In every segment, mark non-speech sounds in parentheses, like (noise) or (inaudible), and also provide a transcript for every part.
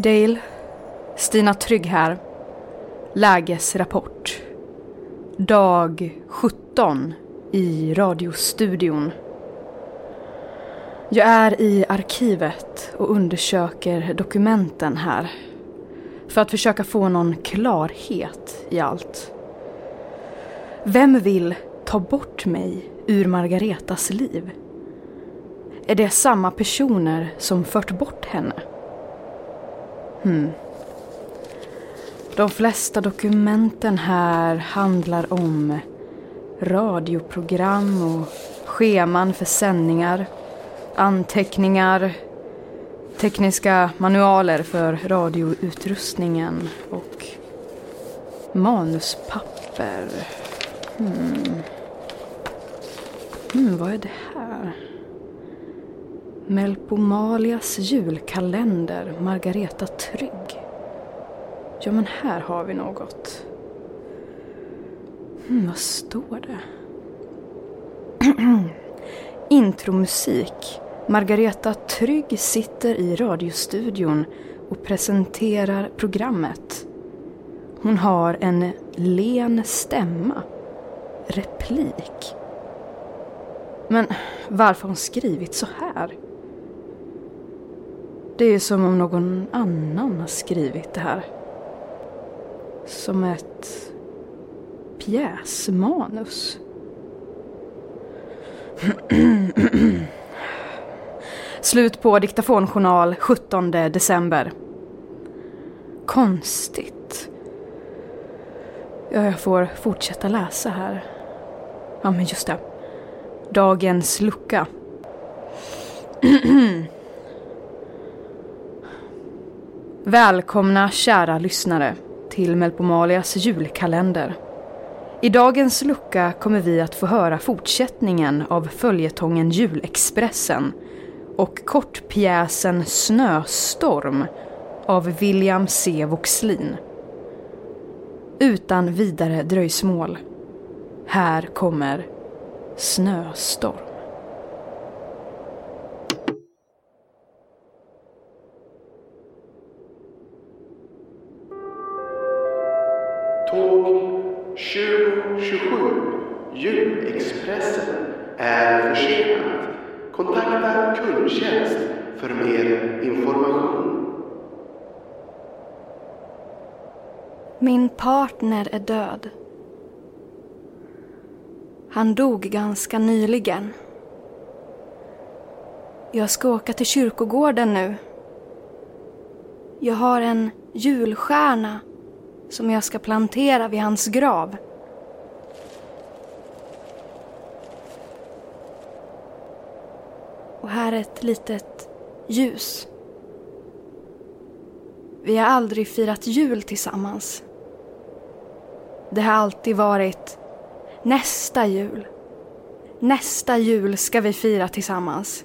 Dale, Stina Trygg här. Lägesrapport. Dag 17 i radiostudion. Jag är i arkivet och undersöker dokumenten här. För att försöka få någon klarhet i allt. Vem vill ta bort mig ur Margaretas liv? Är det samma personer som fört bort henne? Hmm. De flesta dokumenten här handlar om radioprogram och scheman för sändningar, anteckningar, tekniska manualer för radioutrustningen och manuspapper. Hmm. Hmm, vad är det här? Melpomalias julkalender, Margareta Trygg. Ja, men här har vi något. Hmm, vad står det? (clears throat) Intromusik. Margareta Trygg sitter i radiostudion och presenterar programmet. Hon har en len stämma. Replik. Men varför har hon skrivit så här? Det är som om någon annan har skrivit det här. Som ett pjäsmanus. Slut på diktafonjournal 17 december. Konstigt. Ja, jag får fortsätta läsa här. Ja, men just det. Dagens lucka. (clears throat) Välkomna kära lyssnare till Melpomalias julkalender. I dagens lucka kommer vi att få höra fortsättningen av följetongen Julexpressen och kortpjäsen Snöstorm av William C. Voxlin. Utan vidare dröjsmål. Här kommer Snöstorm. Gudstjänst för mer information. Min partner är död. Han dog ganska nyligen. Jag ska åka till kyrkogården nu. Jag har en julstjärna som jag ska plantera vid hans grav. Och här är ett litet ljus. Vi har aldrig firat jul tillsammans. Det har alltid varit nästa jul. Nästa jul ska vi fira tillsammans.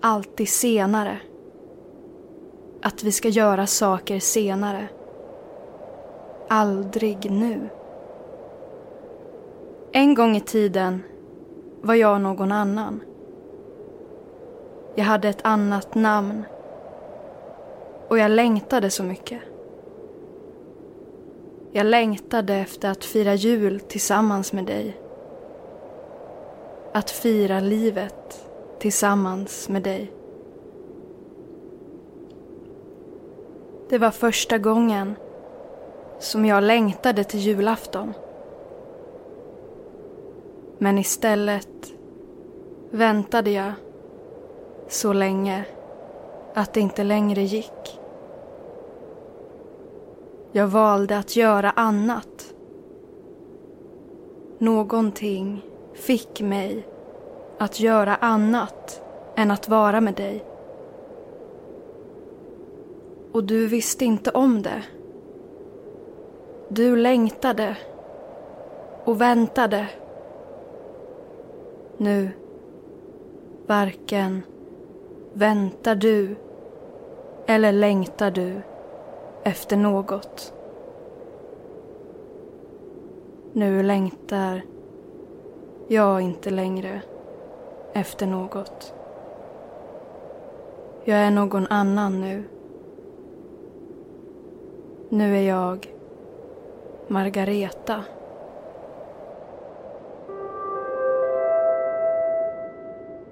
Alltid senare. Att vi ska göra saker senare. Aldrig nu. En gång i tiden var jag någon annan. Jag hade ett annat namn. Och jag längtade så mycket. Jag längtade efter att fira jul tillsammans med dig. Att fira livet tillsammans med dig. Det var första gången som jag längtade till julafton. Men istället väntade jag så länge att det inte längre gick. Jag valde att göra annat. Någonting fick mig att göra annat än att vara med dig. Och du visste inte om det. Du längtade och väntade. Nu varken väntar du eller längtar du efter något. Nu längtar jag inte längre efter något. Jag är någon annan nu Nu är jag Margareta.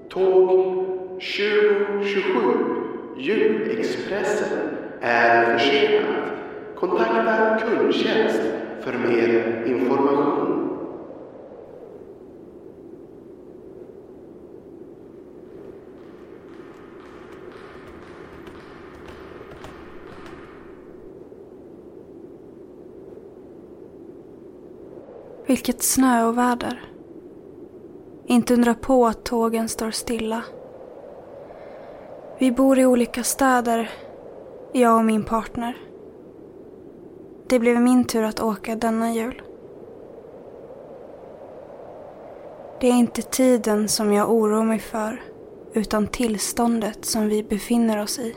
Tåg 2027 Julexpressen är försenat. Kontakta kundtjänst för mer information. Vilket snöoväder. Inte undra på att tågen står stilla. Vi bor i olika städer, jag och min partner. Det blev min tur att åka denna jul. Det är inte tiden som jag oroar mig för, utan tillståndet som vi befinner oss i.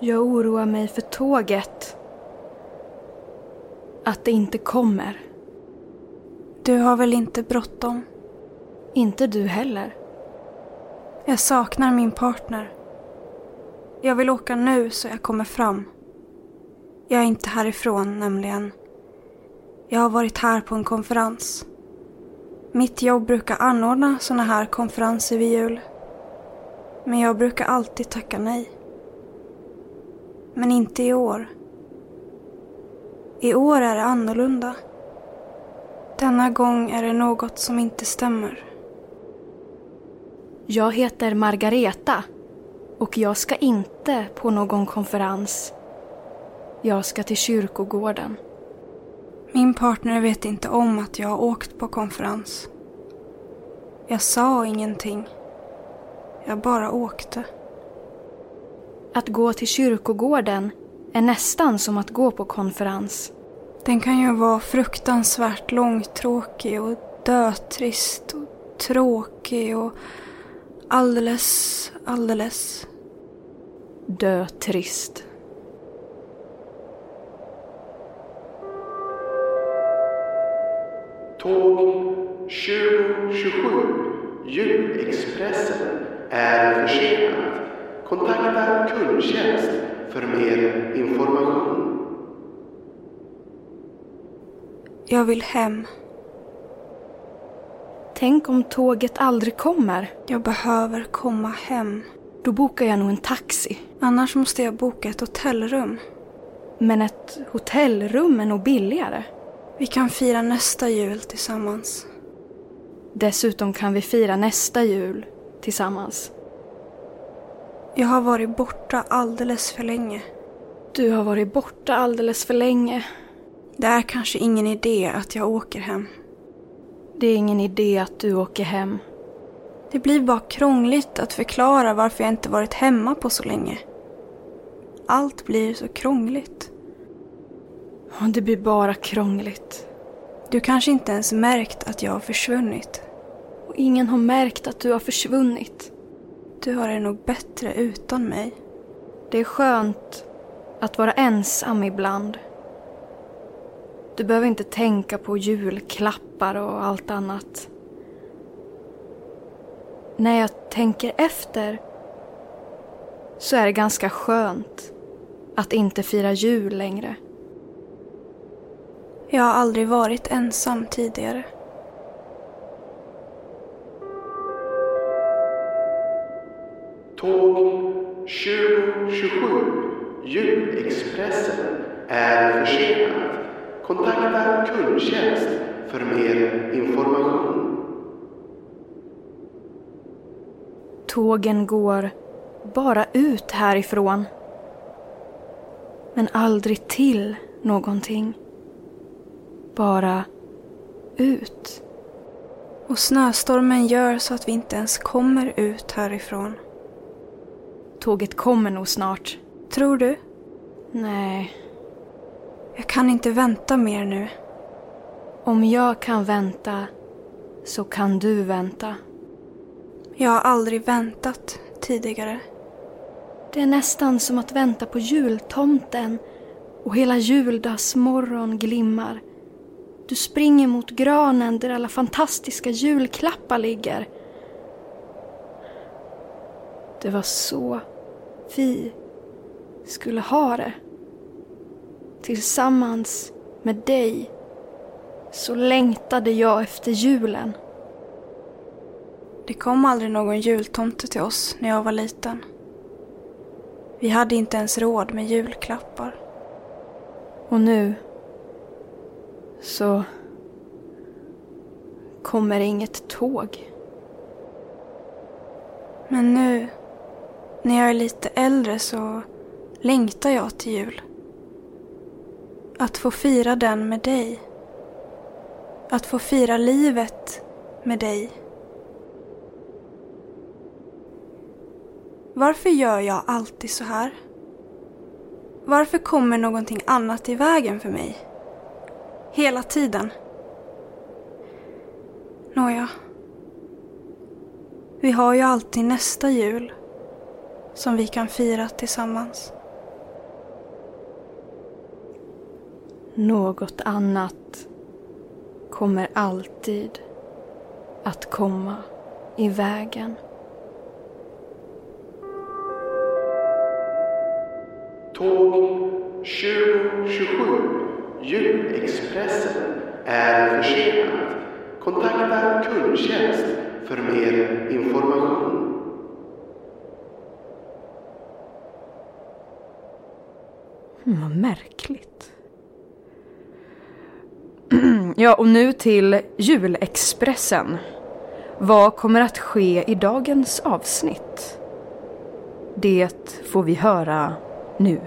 Jag oroar mig för tåget. Att det inte kommer. Du har väl inte bråttom? Inte du heller. Jag saknar min partner. Jag vill åka nu så jag kommer fram. Jag är inte härifrån nämligen. Jag har varit här på en konferens. Mitt jobb brukar anordna sådana här konferenser vid jul. Men jag brukar alltid tacka nej. Men inte i år. I år är det annorlunda. Denna gång är det något som inte stämmer. Jag heter Margareta och jag ska inte på någon konferens. Jag ska till kyrkogården. Min partner vet inte om att jag har åkt på konferens. Jag sa ingenting. Jag bara åkte. Att gå till kyrkogården är nästan som att gå på konferens. Den kan ju vara fruktansvärt långtråkig och dötrist och tråkig och alldeles, alldeles... Dötrist. Tåg 2027 Julexpressen är försenat. Kontakta kundtjänst för mer information. Jag vill hem. Tänk om tåget aldrig kommer. Jag behöver komma hem. Då bokar jag nog en taxi. Annars måste jag boka ett hotellrum. Men ett hotellrum är nog billigare. Vi kan fira nästa jul tillsammans. Dessutom kan vi fira nästa jul tillsammans. Jag har varit borta alldeles för länge. Du har varit borta alldeles för länge. Det är kanske ingen idé att jag åker hem. Det är ingen idé att du åker hem. Det blir bara krångligt att förklara varför jag inte varit hemma på så länge. Allt blir så krångligt. Och det blir bara krångligt. Du kanske inte ens märkt att jag har försvunnit. Och ingen har märkt att du har försvunnit. Du har det nog bättre utan mig. Det är skönt att vara ensam ibland. Du behöver inte tänka på julklappar och allt annat. När jag tänker efter så är det ganska skönt att inte fira jul längre. Jag har aldrig varit ensam tidigare. Tåg 2027 Julexpressen är försenat. Kontakta kundtjänst för mer information. Tågen går bara ut härifrån. Men aldrig till någonting. Bara ut. Och snöstormen gör så att vi inte ens kommer ut härifrån. Tåget kommer nog snart. Tror du? Nej, jag kan inte vänta mer nu. om jag kan vänta så kan du vänta. Jag har aldrig väntat tidigare. Det är nästan som att vänta på jultomten och hela juldagsmorgon glimmar. Du springer mot granen där alla fantastiska julklappar ligger. Det var så vi skulle ha det. Tillsammans med dig så längtade jag efter julen. Det kom aldrig någon jultomte till oss när jag var liten. Vi hade inte ens råd med julklappar. Och nu så kommer inget tåg. Men nu, när jag är lite äldre så längtar jag till jul. Att få fira den med dig. Att få fira livet med dig. Varför gör jag alltid så här? Varför kommer någonting annat i vägen för mig? Hela tiden. Nåja. Vi har ju alltid nästa jul som vi kan fira tillsammans. Något annat kommer alltid att komma i vägen. Tåg 2027 Julexpressen är försenat. Kontakta kundtjänst för mer information. Vad märkligt ja, och nu till julexpressen. Vad kommer att ske i dagens avsnitt? Det får vi höra nu.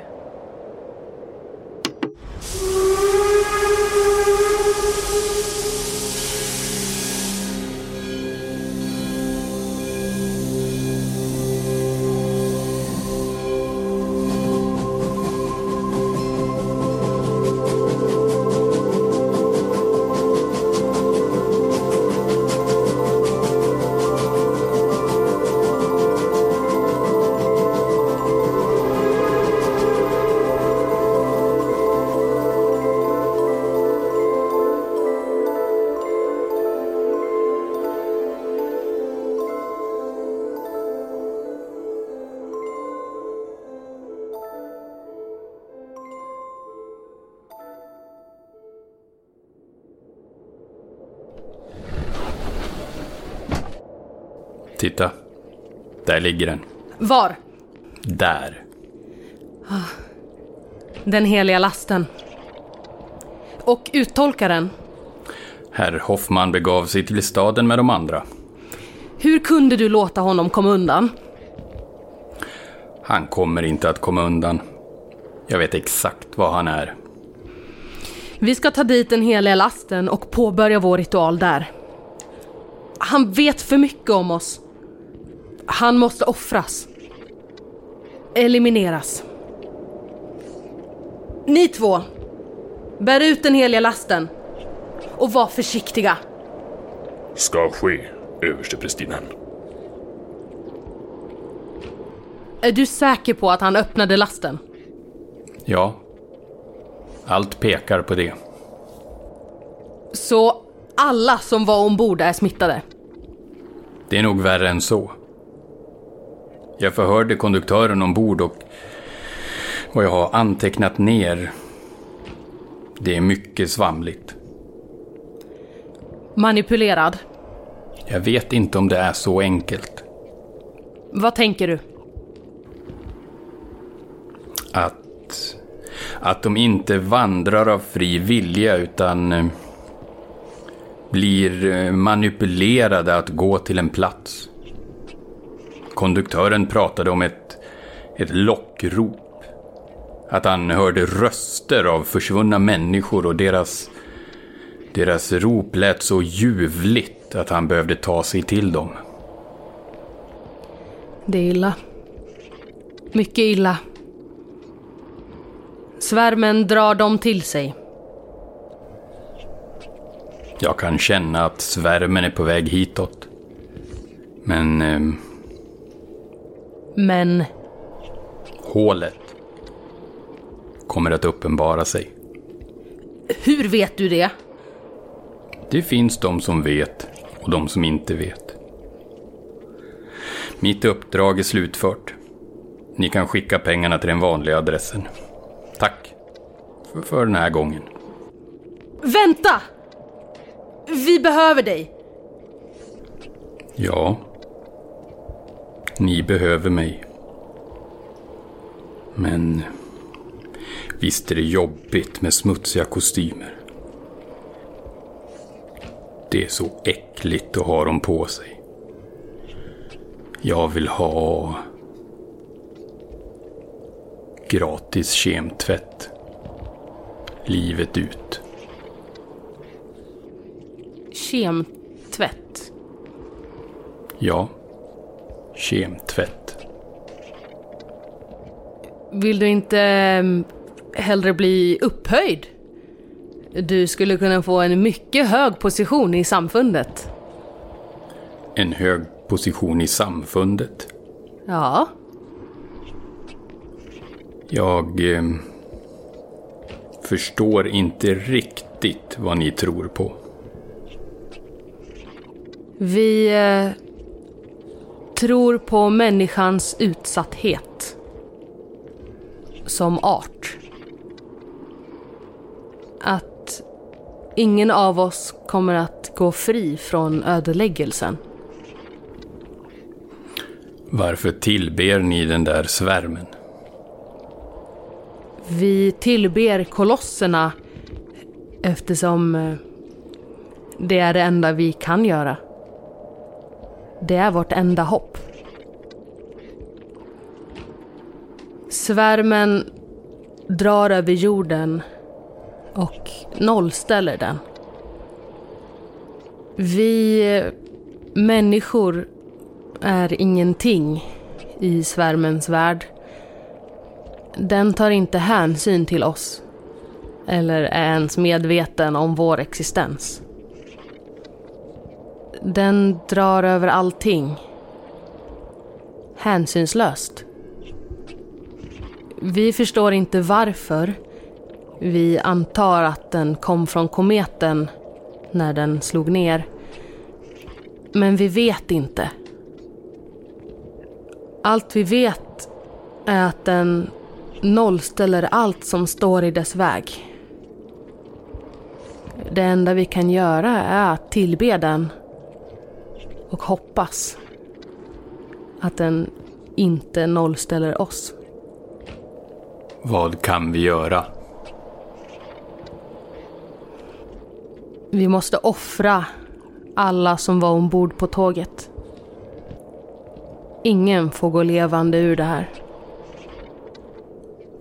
Titta. Där ligger den. Var? Där. Den heliga lasten. Och uttolkaren. Herr Hoffman begav sig till staden med de andra. Hur kunde du låta honom komma undan? Han kommer inte att komma undan. Jag vet exakt var han är. Vi ska ta dit den heliga lasten och påbörja vår ritual där. Han vet för mycket om oss. Han måste offras. Elimineras. Ni två, bär ut den heliga lasten. Och var försiktiga. Ska ske, översteprästinnan. Är du säker på att han öppnade lasten? Ja. Allt pekar på det. Så alla som var ombord är smittade? Det är nog värre än så. Jag förhörde konduktören ombord och vad jag har antecknat ner. Det är mycket svamligt. Manipulerad? Jag vet inte om det är så enkelt. Vad tänker du? Att... Att de inte vandrar av fri vilja utan eh, blir eh, manipulerade att gå till en plats. Konduktören pratade om ett, ett lockrop. Att han hörde röster av försvunna människor och deras, deras rop lät så ljuvligt att han behövde ta sig till dem. Det är illa. Mycket illa. Svärmen drar dem till sig. Jag kan känna att svärmen är på väg hitåt. Men eh, Men hålet kommer att uppenbara sig. hur vet du det? Det finns de som vet och de som inte vet. Mitt uppdrag är slutfört. Ni kan skicka pengarna till den vanliga adressen. Tack. För, för den här gången. Vänta! Vi behöver dig. Ja. Ni behöver mig. Men visst är det jobbigt med smutsiga kostymer. Det är så äckligt att ha dem på sig. Jag vill ha gratis kemtvätt. Livet ut. Kemtvätt. Ja, kemtvätt. Vill du inte ehm, hellre bli upphöjd? Du skulle kunna få en mycket hög position i samfundet. En hög position i samfundet. Ja, Jag eh, förstår inte riktigt vad ni tror på. vi eh, tror på människans utsatthet. Som art. Att ingen av oss kommer att gå fri från ödeläggelsen. Varför tillber ni den där svärmen? Vi tillber kolosserna eftersom eh, det är det enda vi kan göra. Det är vårt enda hopp. Svärmen drar över jorden och nollställer den. Vi människor är ingenting i svärmens värld. Den tar inte hänsyn till oss. Eller är ens medveten om vår existens. Den drar över allting. Hänsynslöst. Vi förstår inte varför. Vi antar att den kom från kometen när den slog ner. Men vi vet inte. Allt vi vet är att den nollställer allt som står i dess väg. Det enda vi kan göra är att tillbe den och hoppas att den inte nollställer oss. Vad kan vi göra? Vi måste offra alla som var ombord på tåget. Ingen får gå levande ur det här.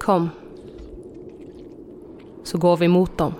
Kom. Så går vi mot dem.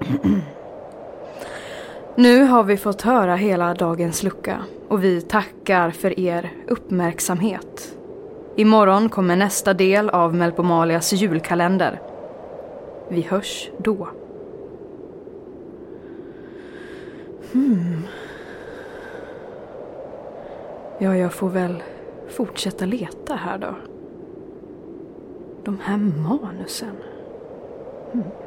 (clears throat) Nu har vi fått höra hela dagens lucka och vi tackar för er uppmärksamhet. Imorgon kommer nästa del av Melpomalias julkalender. Vi hörs då. Hmm. Ja, jag får väl fortsätta leta här då. De här manusen. Hmm.